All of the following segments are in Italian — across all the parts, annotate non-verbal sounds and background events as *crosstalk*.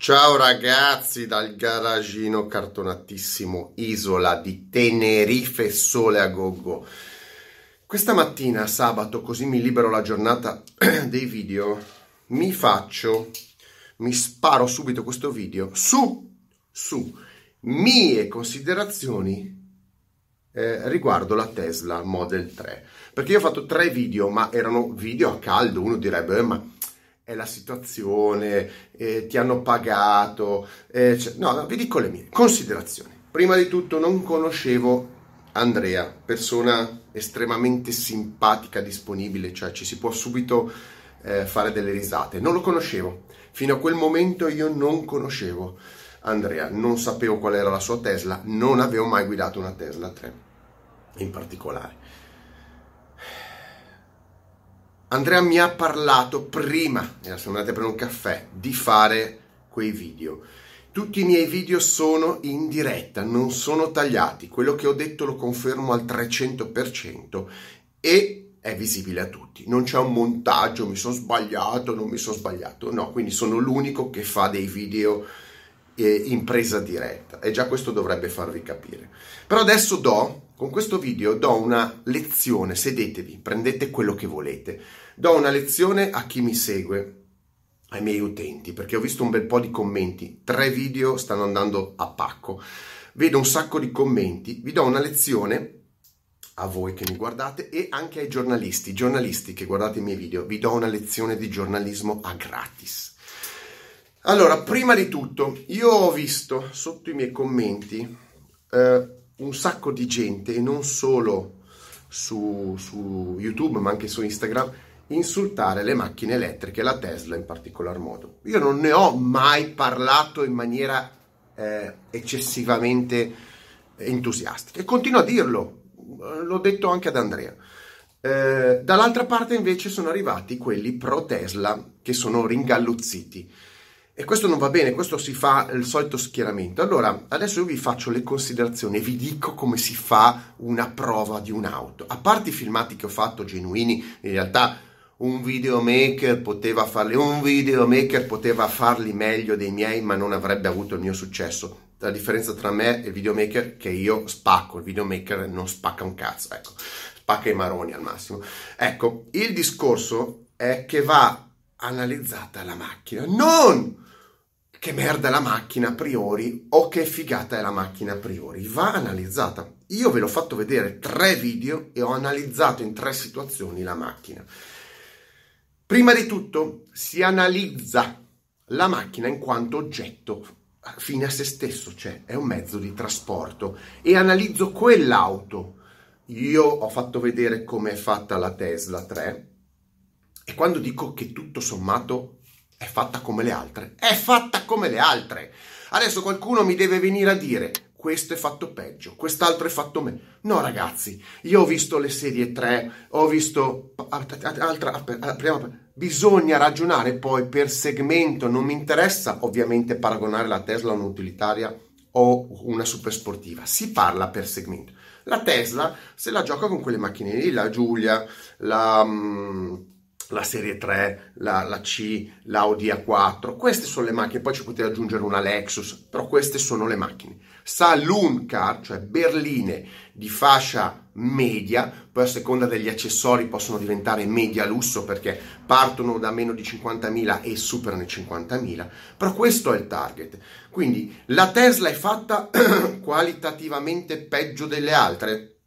Ciao ragazzi dal garagino cartonatissimo Isola di Tenerife Sole a Gogo. Questa mattina, sabato, così mi libero la giornata *clears throat* dei video, mi faccio, mi sparo subito questo video su, su mie considerazioni eh, riguardo la Tesla Model 3. Perché io ho fatto tre video, ma erano video a caldo, uno direbbe, eh, ma è la situazione, eh, ti hanno pagato. Eh, cioè, no, no, vi dico le mie considerazioni. Prima di tutto non conoscevo Andrea, persona estremamente simpatica, disponibile, cioè ci si può subito eh, fare delle risate. Non lo conoscevo. Fino a quel momento io non conoscevo Andrea, non sapevo qual era la sua Tesla, non avevo mai guidato una Tesla 3 in particolare. Andrea mi ha parlato prima, siamo andati a prendere un caffè, di fare quei video. Tutti i miei video sono in diretta, non sono tagliati. Quello che ho detto lo confermo al 300% e è visibile a tutti. Non c'è un montaggio, mi sono sbagliato, non mi sono sbagliato. No, quindi sono l'unico che fa dei video eh, in diretta e già questo dovrebbe farvi capire. Però adesso do, con questo video, do una lezione, sedetevi, prendete quello che volete, do una lezione a chi mi segue, ai miei utenti, perché ho visto un bel po' di commenti, tre video stanno andando a pacco, vedo un sacco di commenti, vi do una lezione a voi che mi guardate e anche ai giornalisti, giornalisti che guardate i miei video, vi do una lezione di giornalismo a gratis. Allora, prima di tutto, io ho visto sotto i miei commenti eh, un sacco di gente, e non solo su, su, YouTube, ma anche su Instagram, insultare le macchine elettriche, la Tesla in particolar modo. Io non ne ho mai parlato in maniera eh, eccessivamente entusiastica e continuo a dirlo, l'ho detto anche ad Andrea. Eh, dall'altra parte invece sono arrivati quelli pro Tesla che sono ringalluzziti e questo non va bene, questo si fa il solito schieramento. Allora, adesso io vi faccio le considerazioni e vi dico come si fa una prova di un'auto. A parte i filmati che ho fatto genuini, in realtà un videomaker poteva farli, un videomaker poteva farli meglio dei miei, ma non avrebbe avuto il mio successo. La differenza tra me e il videomaker è che io spacco, il videomaker non spacca un cazzo, ecco, spacca i maroni al massimo. Ecco, il discorso è che va analizzata la macchina, non che merda è la macchina a priori o che figata è la macchina a priori. Va analizzata. Io ve l'ho fatto vedere tre video e ho analizzato in tre situazioni la macchina. Prima di tutto si analizza la macchina in quanto oggetto fine a se stesso, cioè è un mezzo di trasporto e analizzo quell'auto. Io ho fatto vedere come è fatta la Tesla 3 e quando dico che tutto sommato è fatta come le altre. È fatta come le altre. Adesso qualcuno mi deve venire a dire questo è fatto peggio, quest'altro è fatto meglio. No, ragazzi, io ho visto le serie 3, ho visto altra prima bisogna ragionare poi per segmento, non mi interessa ovviamente paragonare la Tesla a un'utilitaria o una super sportiva, si parla per segmento. La Tesla se la gioca con quelle macchine lì, la Giulia, la mm, la serie 3, la, la C, l'Audi A4, queste sono le macchine, poi ci potete aggiungere una Lexus, però queste sono le macchine. Saloon car, cioè berline di fascia media, poi a seconda degli accessori possono diventare media lusso perché partono da meno di 50.000 e superano i 50.000, però questo è il target. Quindi la Tesla è fatta *clears throat* qualitativamente peggio delle altre?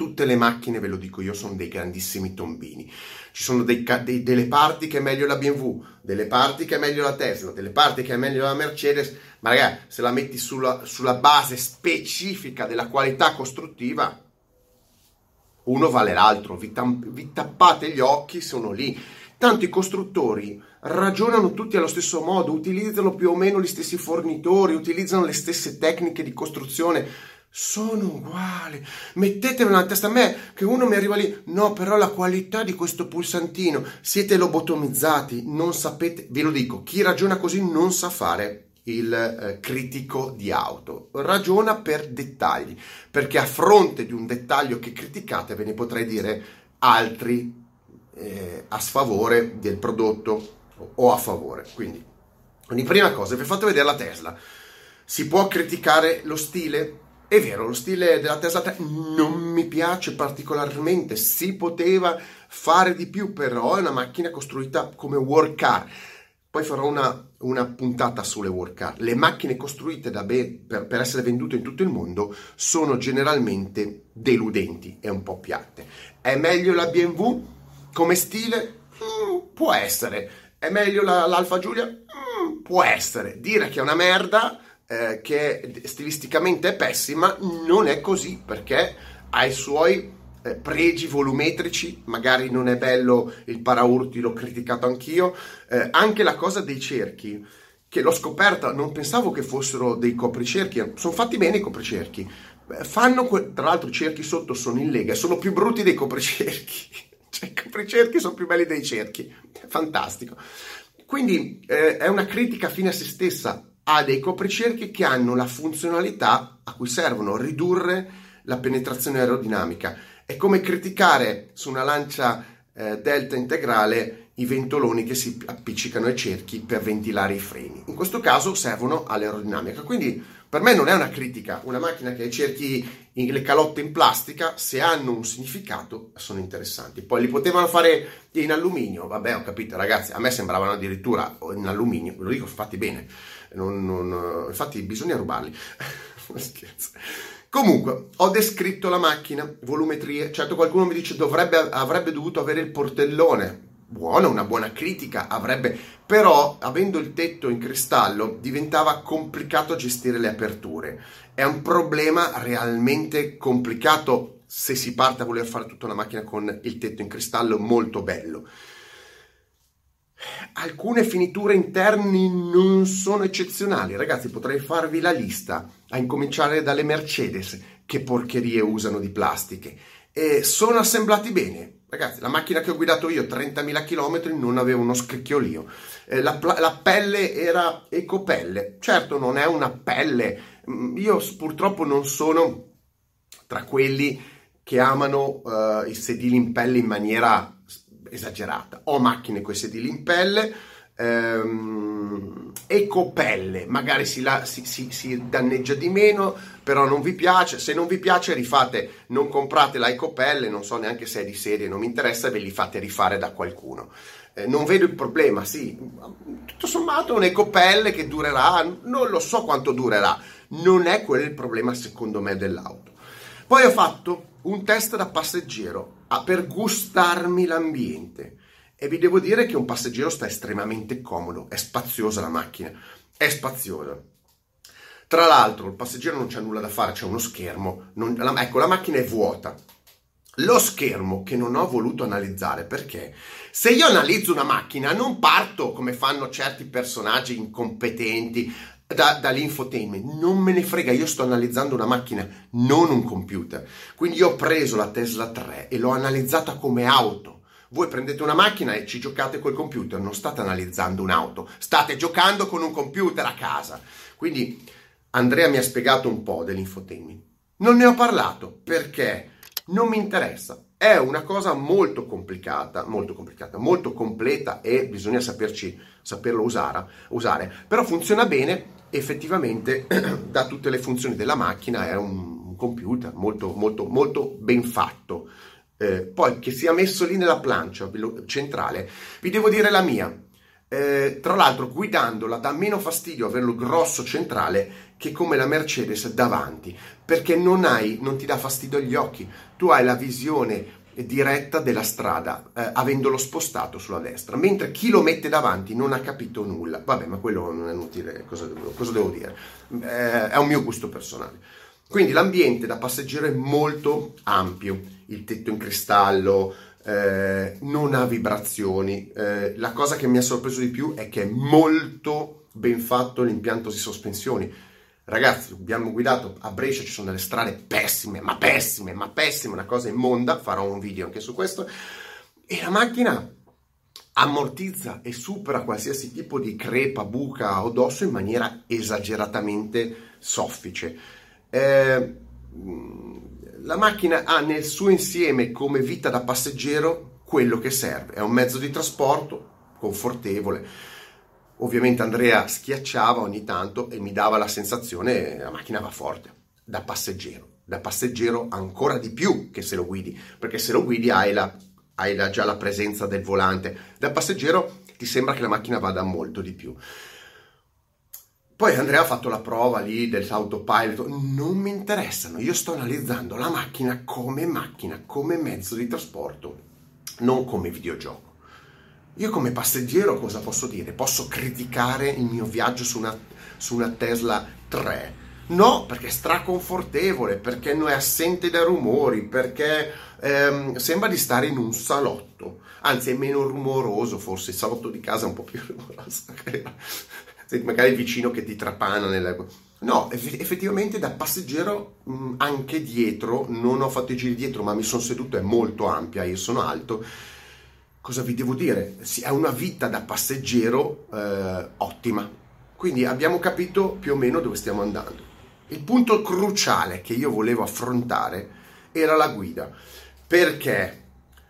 Tutte le macchine, ve lo dico io, sono dei grandissimi tombini. Ci sono dei, dei, delle parti che è meglio la BMW, delle parti che è meglio la Tesla, delle parti che è meglio la Mercedes, ma ragazzi, se la metti sulla, sulla base specifica della qualità costruttiva, uno vale l'altro, vi, tam- vi tappate gli occhi, sono lì. Tanto i costruttori ragionano tutti allo stesso modo, utilizzano più o meno gli stessi fornitori, utilizzano le stesse tecniche di costruzione sono uguali. Mettetevelo nella testa a me che uno mi arriva lì. No, però la qualità di questo pulsantino. Siete lobotomizzati, non sapete. Ve lo dico, chi ragiona così non sa fare il eh, critico di auto. Ragiona per dettagli, perché a fronte di un dettaglio che criticate ve ne potrei dire altri eh, a sfavore del prodotto o a favore. Quindi Quindi prima cosa, vi ho fatto vedere la Tesla. Si può criticare lo stile? È vero, lo stile della Tesla 3 non mi piace particolarmente, si poteva fare di più, però è una macchina costruita come work car. Poi farò una, una puntata sulle work car. Le macchine costruite be- per, per, essere vendute in tutto il mondo sono generalmente deludenti e un po' piatte. È meglio la BMW come stile? Mm, può essere. È meglio la, l'Alfa Giulia? Mm, può essere. Dire che è una merda, eh, che stilisticamente è pessima, non è così perché ha i suoi eh, pregi volumetrici, magari non è bello il paraurti, l'ho criticato anch'io, eh, anche la cosa dei cerchi, che l'ho scoperta, non pensavo che fossero dei copricerchi, sono fatti bene i copricerchi, fanno, que- tra l'altro i cerchi sotto sono in lega, sono più brutti dei copricerchi, *laughs* cioè i copricerchi sono più belli dei cerchi, fantastico. Quindi eh, è una critica fine a se stessa, ha dei copricerchi che hanno la funzionalità a cui servono, ridurre la penetrazione aerodinamica è come criticare su una lancia eh, delta integrale i ventoloni che si appiccicano ai cerchi per ventilare i freni. In questo caso servono all'aerodinamica. Quindi per me non è una critica, una macchina che ha i cerchi, in, le calotte in plastica, se hanno un significato, sono interessanti. Poi li potevano fare in alluminio, vabbè ho capito ragazzi, a me sembravano addirittura in alluminio, ve lo dico fatti bene, non, non, infatti bisogna rubarli. *laughs* Scherzo. Comunque, ho descritto la macchina, volumetrie, certo qualcuno mi dice dovrebbe, avrebbe dovuto avere il portellone, buono, una buona critica, avrebbe, però avendo il tetto in cristallo diventava complicato gestire le aperture. È un problema realmente complicato se si parte a voler fare tutta una macchina con il tetto in cristallo molto bello. Alcune finiture interni non sono eccezionali, ragazzi, potrei farvi la lista, a incominciare dalle Mercedes, che porcherie usano di plastiche. E sono assemblati bene. Ragazzi, la macchina che ho guidato io, 30.000 km, non aveva uno scricchiolio. Eh, la, la, pelle era ecopelle. Certo, non è una pelle. Mm, io purtroppo non sono tra quelli che amano uh, i sedili in pelle in maniera esagerata. Ho macchine con i sedili in pelle, ehm, ecopelle, magari si, la, si, si, si, danneggia di meno, però non vi piace. Se non vi piace, rifate, non comprate la ecopelle, non so neanche se è di serie, non mi interessa, ve li fate rifare da qualcuno. Eh, non vedo il problema, sì, tutto sommato un'ecopelle che durerà, non lo so quanto durerà, non è quello il problema secondo me dell'auto. Poi ho fatto un test da passeggero per gustarmi l'ambiente e vi devo dire che un passeggero sta estremamente comodo, è spaziosa la macchina, è spaziosa. Tra l'altro il passeggero non c'ha nulla da fare, c'è uno schermo, non, la, ecco la macchina è vuota. Lo schermo che non ho voluto analizzare perché se io analizzo una macchina non parto come fanno certi personaggi incompetenti da, dall'infotainment, non me ne frega, io sto analizzando una macchina, non un computer. Quindi io ho preso la Tesla 3 e l'ho analizzata come auto. Voi prendete una macchina e ci giocate col computer, non state analizzando un'auto, state giocando con un computer a casa. Quindi Andrea mi ha spiegato un po' dell'infotainment. Non ne ho parlato perché non mi interessa. È una cosa molto complicata, molto complicata, molto completa e bisogna saperci, saperlo usare, usare. Però funziona bene effettivamente *clears throat* da tutte le funzioni della macchina è un computer molto molto molto ben fatto eh, poi che sia messo lì nella plancia centrale vi devo dire la mia eh, tra l'altro guidandola dà meno fastidio averlo grosso centrale che come la Mercedes davanti perché non hai non ti dà fastidio agli occhi tu hai la visione diretta della strada, eh, avendolo spostato sulla destra, mentre chi lo mette davanti non ha capito nulla. Vabbè, ma quello non è inutile, cosa, cosa devo dire? Eh, è un mio gusto personale. Quindi l'ambiente da passeggero è molto ampio, il tetto in cristallo, eh, non ha vibrazioni. Eh, la cosa che mi ha sorpreso di più è che è molto ben fatto l'impianto di sospensioni Ragazzi, abbiamo guidato a Brescia, ci sono delle strade pessime, ma pessime, ma pessime, una cosa immonda, farò un video anche su questo. E la macchina ammortizza e supera qualsiasi tipo di crepa, buca o dosso in maniera esageratamente soffice. Eh, la macchina ha nel suo insieme come vita da passeggero quello che serve, è un mezzo di trasporto confortevole Ovviamente Andrea schiacciava ogni tanto e mi dava la sensazione che la macchina va forte, da passeggero. Da passeggero ancora di più che se lo guidi, perché se lo guidi hai, la, hai la, già la presenza del volante. Da passeggero ti sembra che la macchina vada molto di più. Poi Andrea ha fatto la prova lì dell'autopilot, non mi interessano, io sto analizzando la macchina come macchina, come mezzo di trasporto, non come videogioco. Io come passeggero cosa posso dire? Posso criticare il mio viaggio su una, su una Tesla 3? No, perché è straconfortevole, perché non è assente da rumori, perché ehm, sembra di stare in un salotto, anzi è meno rumoroso, forse il salotto di casa è un po' più *laughs* rumoroso, magari il vicino che ti trapana nella... No, effettivamente da passeggero anche dietro, non ho fatto i giri dietro, ma mi sono seduto, è molto ampia, io sono alto, cosa vi devo dire? Si ha una vita da passeggero eh, ottima. Quindi abbiamo capito più o meno dove stiamo andando. Il punto cruciale che io volevo affrontare era la guida. Perché,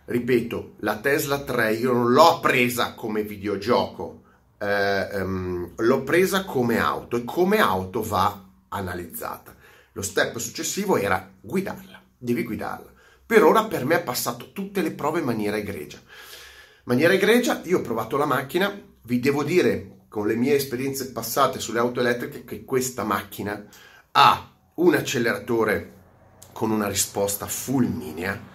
ripeto, la Tesla 3 io non l'ho presa come videogioco, eh, um, l'ho presa come auto e come auto va analizzata. Lo step successivo era guidarla, devi guidarla. Per ora per me ha passato tutte le prove in maniera egregia maniera egregia, io ho provato la macchina, vi devo dire con le mie esperienze passate sulle auto elettriche che questa macchina ha un acceleratore con una risposta fulminea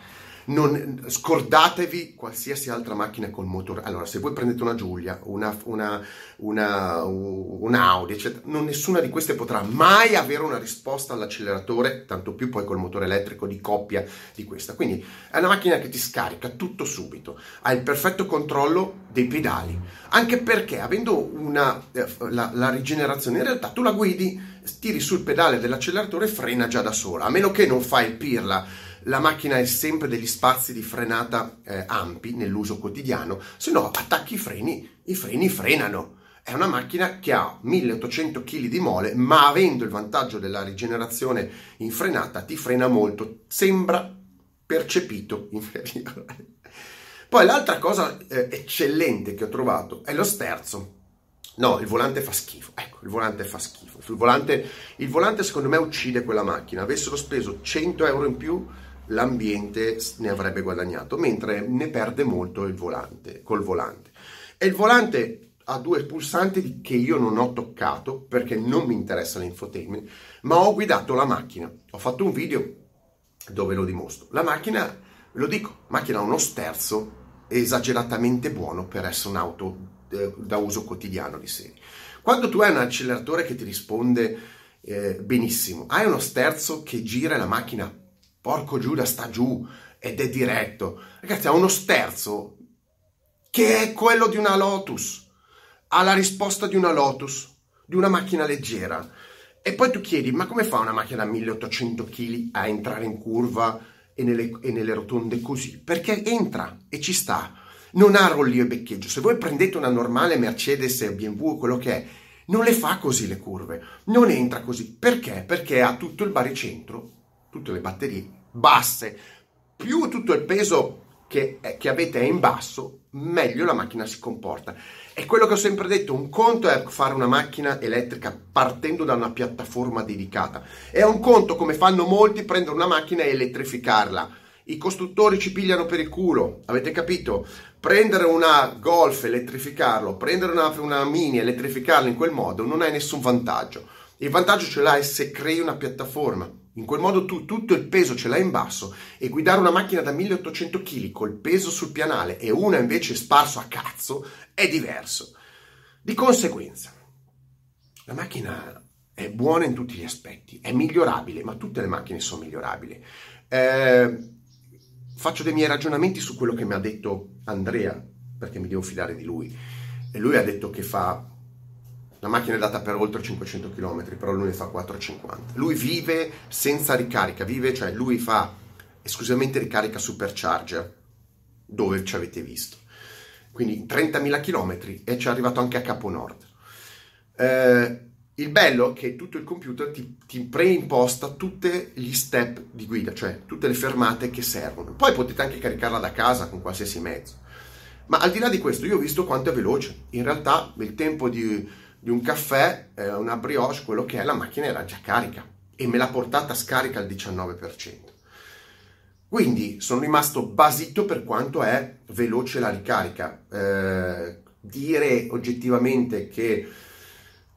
non, scordatevi qualsiasi altra macchina col motore. Allora, se voi prendete una Giulia, una, una, una, una Audi, eccetera, non, nessuna di queste potrà mai avere una risposta all'acceleratore, tanto più poi col motore elettrico di coppia di questa. Quindi è una macchina che ti scarica tutto subito, ha il perfetto controllo dei pedali, anche perché avendo una, eh, la, la rigenerazione, in realtà tu la guidi, tiri sul pedale dell'acceleratore e frena già da sola, a meno che non fai il pirla la macchina è sempre degli spazi di frenata eh, ampi nell'uso quotidiano, se no attacchi i freni, i freni frenano. È una macchina che ha 1800 kg di mole, ma avendo il vantaggio della rigenerazione in frenata ti frena molto, sembra percepito inferiore. Poi l'altra cosa eh, eccellente che ho trovato è lo sterzo. No, il volante fa schifo. Ecco, il volante fa schifo. Il volante, il volante secondo me uccide quella macchina. Avessero speso 100 euro in più, l'ambiente ne avrebbe guadagnato, mentre ne perde molto il volante, col volante. E il volante ha due pulsanti che io non ho toccato perché non mi interessa l'infotainment, ma ho guidato la macchina. Ho fatto un video dove lo dimostro. La macchina, lo dico, macchina ha uno sterzo esageratamente buono per essere un'auto eh, da uso quotidiano di serie. Quando tu hai un acceleratore che ti risponde eh, benissimo, hai uno sterzo che gira la macchina porco Giuda sta giù ed è diretto. Ragazzi, ha uno sterzo che è quello di una Lotus. Ha la risposta di una Lotus, di una macchina leggera. E poi tu chiedi, ma come fa una macchina da 1800 kg a entrare in curva e nelle, e nelle rotonde così? Perché entra e ci sta. Non ha rollio e beccheggio. Se voi prendete una normale Mercedes, BMW, quello che è, non le fa così le curve, non entra così. Perché? Perché ha tutto il baricentro, tutte le batterie basse, più tutto il peso che, che, avete è in basso, meglio la macchina si comporta. È quello che ho sempre detto, un conto è fare una macchina elettrica partendo da una piattaforma dedicata. È un conto, come fanno molti, prendere una macchina e elettrificarla. I costruttori ci pigliano per il culo, avete capito? Prendere una Golf, elettrificarlo, prendere una, una Mini, elettrificarla in quel modo non hai nessun vantaggio. Il vantaggio ce l'hai se crei una piattaforma. In quel modo tu tutto il peso ce l'hai in basso e guidare una macchina da 1800 kg col peso sul pianale e una invece sparso a cazzo è diverso. Di conseguenza, la macchina è buona in tutti gli aspetti, è migliorabile, ma tutte le macchine sono migliorabili. Eh, faccio dei miei ragionamenti su quello che mi ha detto Andrea, perché mi devo fidare di lui. E lui ha detto che fa la macchina è data per oltre 500 km, però lui ne fa 450. Lui vive senza ricarica, vive, cioè lui fa esclusivamente ricarica supercharger, dove ci avete visto. Quindi 30.000 km e ci è arrivato anche a Capo Nord. Eh, il bello è che tutto il computer ti, ti preimposta tutti gli step di guida, cioè tutte le fermate che servono. Poi potete anche caricarla da casa con qualsiasi mezzo. Ma al di là di questo, io ho visto quanto è veloce. In realtà il tempo di, di un caffè, eh, una brioche, quello che è, la macchina era già carica e me l'ha portata scarica al 19%. Quindi sono rimasto basito per quanto è veloce la ricarica. Eh, dire oggettivamente che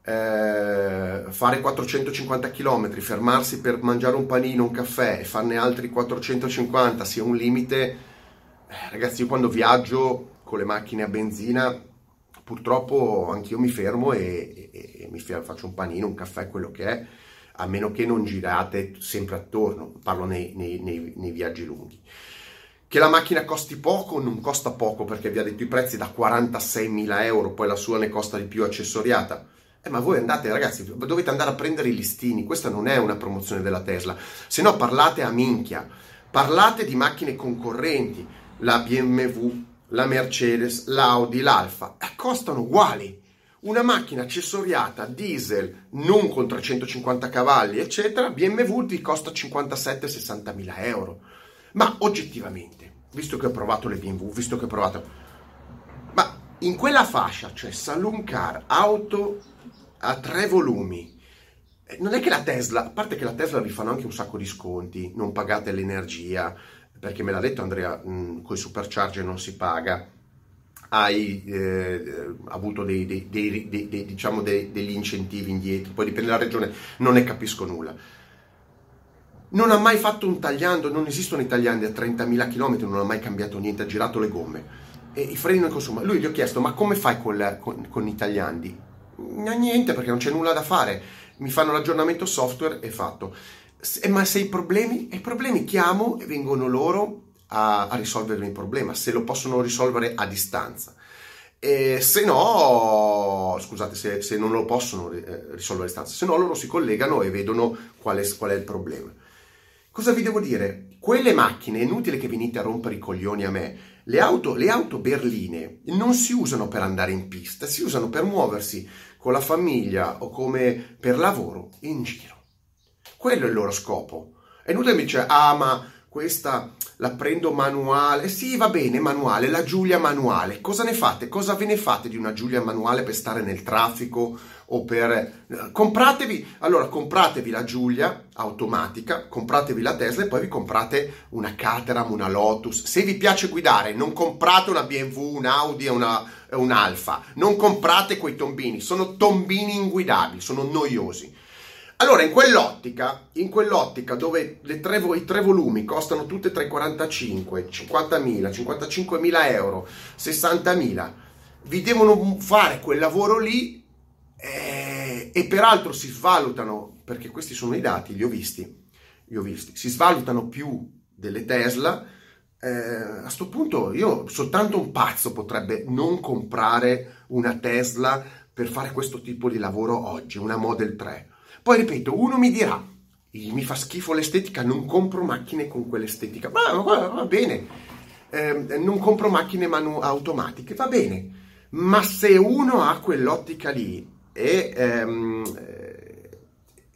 eh, fare 450 km, fermarsi per mangiare un panino, un caffè e farne altri 450 sia un limite, eh, ragazzi, io quando viaggio con le macchine a benzina, purtroppo anch'io mi fermo e, e, e mi fermo, faccio un panino, un caffè, quello che è, a meno che non girate sempre attorno, parlo nei, nei, nei, nei viaggi lunghi. Che la macchina costi poco, non costa poco perché vi ha detto i prezzi da 46.000 euro, poi la sua ne costa di più accessoriata eh, ma voi andate, ragazzi, dovete andare a prendere i listini. Questa non è una promozione della Tesla. Se no, parlate a minchia. Parlate di macchine concorrenti, la BMW, la Mercedes, l'Audi, l'Alfa. Costano uguali. Una macchina accessoriata diesel non con 350 cavalli, eccetera, BMW ti costa 57-60 mila euro. Ma oggettivamente, visto che ho provato le BMW, visto che ho provato. Ma in quella fascia, cioè saloon car, auto a tre volumi. Eh, non è che la Tesla, a parte che la Tesla vi fanno anche un sacco di sconti, non pagate l'energia, perché me l'ha detto Andrea, con i supercharger non si paga, hai eh, avuto dei, dei, dei, diciamo degli incentivi indietro, poi dipende dalla regione, non ne capisco nulla. Non ha mai fatto un tagliando, non esistono i tagliandi a 30.000 km, non ha mai cambiato niente, ha girato le gomme. E i freni non consumano. Lui gli ho chiesto, ma come fai con, con, con i tagliandi? Niente perché non c'è nulla da fare. Mi fanno l'aggiornamento software e fatto. Ma se i problemi, i problemi chiamo e vengono loro a, a risolvere il problema, se lo possono risolvere a distanza. E se no, scusate, se, se non lo possono eh, risolvere a distanza, se no loro si collegano e vedono qual è, qual è il problema. Cosa vi devo dire? Quelle macchine, è inutile che venite a rompere i coglioni a me, le auto, le auto berline non si usano per andare in pista, si usano per muoversi con la famiglia o come per lavoro in giro. Quello è il loro scopo. È inutile mi dice, ah ma questa la prendo manuale. Sì, va bene, manuale, la Giulia manuale. Cosa ne fate? Cosa ve ne fate di una Giulia manuale per stare nel traffico o per... Compratevi, allora, compratevi la Giulia automatica, compratevi la Tesla e poi vi comprate una Caterham, una Lotus. Se vi piace guidare, non comprate una BMW, un Audi e una. Non comprate quei tombini, sono tombini inguidabili, sono noiosi. Allora, in quell'ottica, in quell'ottica dove tre, i tre volumi costano tutte tra i 45, 50.000, 55.000 euro, 60.000, vi devono fare quel lavoro lì eh, e peraltro si svalutano, perché questi sono i dati, li ho visti, li ho visti, si svalutano più delle Tesla, eh, a questo punto io soltanto un pazzo potrebbe non comprare una Tesla per fare questo tipo di lavoro oggi, una Model 3 poi ripeto, uno mi dirà, mi fa schifo l'estetica, non compro macchine con quell'estetica. Ma va, va bene, eh, non compro macchine manu- automatiche, va bene. Ma se uno ha quell'ottica lì e, ehm,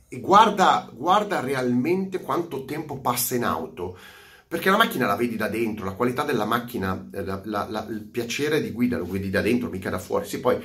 e guarda, guarda realmente quanto tempo passa in auto, perché la macchina la vedi da dentro, la qualità della macchina, la, la, la, il piacere di guida lo vedi da dentro, mica da fuori. Sì, poi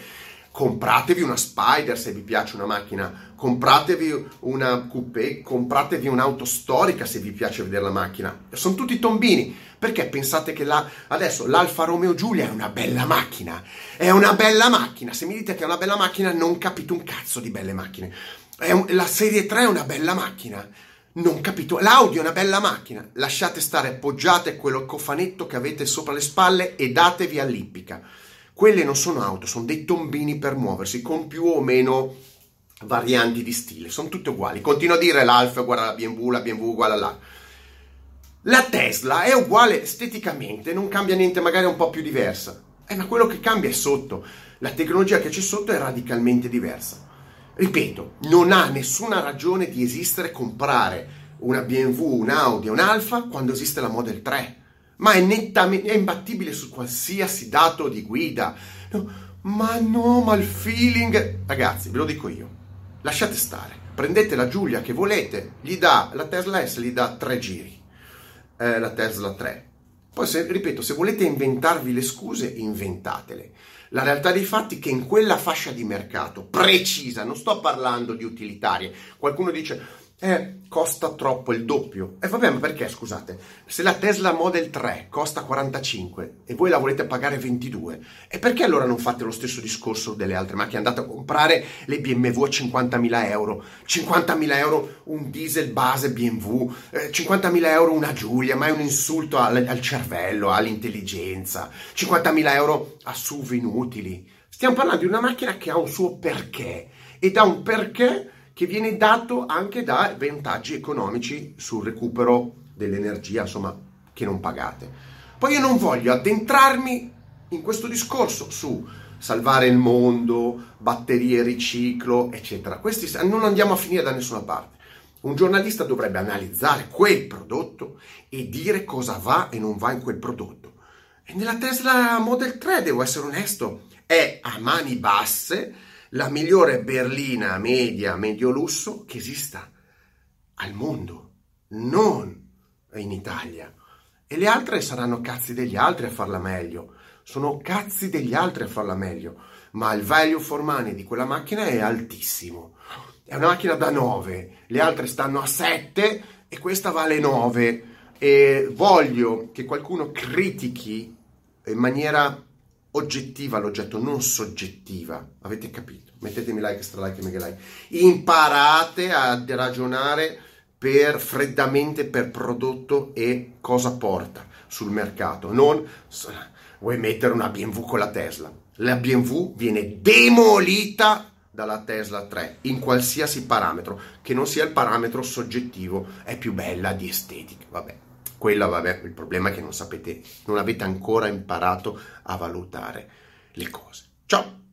compratevi una Spider se vi piace una macchina, compratevi una coupé, compratevi un'auto storica se vi piace vedere la macchina. Sono tutti tombini. Perché pensate che la, adesso l'Alfa Romeo Giulia è una bella macchina? È una bella macchina. Se mi dite che è una bella macchina, non capite un cazzo di belle macchine. Un, la serie 3 è una bella macchina. Non capito. L'Audi è una bella macchina. Lasciate stare, appoggiate quello cofanetto che avete sopra le spalle e datevi all'ippica. Quelle non sono auto, sono dei tombini per muoversi con più o meno varianti di stile, sono tutte uguali. Continuo a dire l'Alfa uguale alla BMW, la BMW uguale alla... La Tesla è uguale esteticamente, non cambia niente, magari è un po' più diversa. Eh, ma quello che cambia è sotto. La tecnologia che c'è sotto è radicalmente diversa. Ripeto, non ha nessuna ragione di esistere comprare una BMW, un Audi, un Alfa quando esiste la Model 3 ma è nettamente è imbattibile su qualsiasi dato di guida. No, ma no, ma il feeling. Ragazzi, ve lo dico io. Lasciate stare. Prendete la Giulia che volete, gli dà la Tesla S, gli dà tre giri. Eh, la Tesla 3. Poi, se, ripeto, se volete inventarvi le scuse, inventatele. La realtà dei fatti è che in quella fascia di mercato precisa, non sto parlando di utilitarie, qualcuno dice eh, costa troppo il doppio. E eh, vabbè, ma perché scusate? Se la Tesla Model 3 costa 45 e voi la volete pagare 22, e perché allora non fate lo stesso discorso delle altre macchine? Andate a comprare le BMW a 50.000 euro, 50.000 euro un diesel base BMW, eh, 50.000 euro una Giulia, ma è un insulto al, al cervello, all'intelligenza, 50.000 euro a SUV inutili. Stiamo parlando di una macchina che ha un suo perché ed ha un perché che viene dato anche da vantaggi economici sul recupero dell'energia, insomma, che non pagate. Poi io non voglio addentrarmi in questo discorso su salvare il mondo, batterie riciclo, eccetera. Questi non andiamo a finire da nessuna parte. Un giornalista dovrebbe analizzare quel prodotto e dire cosa va e non va in quel prodotto. E nella Tesla Model 3, devo essere onesto, è a mani basse la migliore berlina media, medio lusso che esista al mondo, non in Italia. E le altre saranno cazzi degli altri a farla meglio. Sono cazzi degli altri a farla meglio. Ma il value for money di quella macchina è altissimo. È una macchina da 9, le altre stanno a 7 e questa vale 9. E voglio che qualcuno critichi in maniera oggettiva l'oggetto, non soggettiva. Avete capito? Mettetemi like, extra like e mega like. Imparate a ragionare per freddamente per prodotto e cosa porta sul mercato. Non vuoi mettere una BMW con la Tesla. La BMW viene demolita dalla Tesla 3 in qualsiasi parametro, che non sia il parametro soggettivo, è più bella di estetica. Vabbè. Quella, vabbè, il problema è che non sapete, non avete ancora imparato a valutare le cose. Ciao!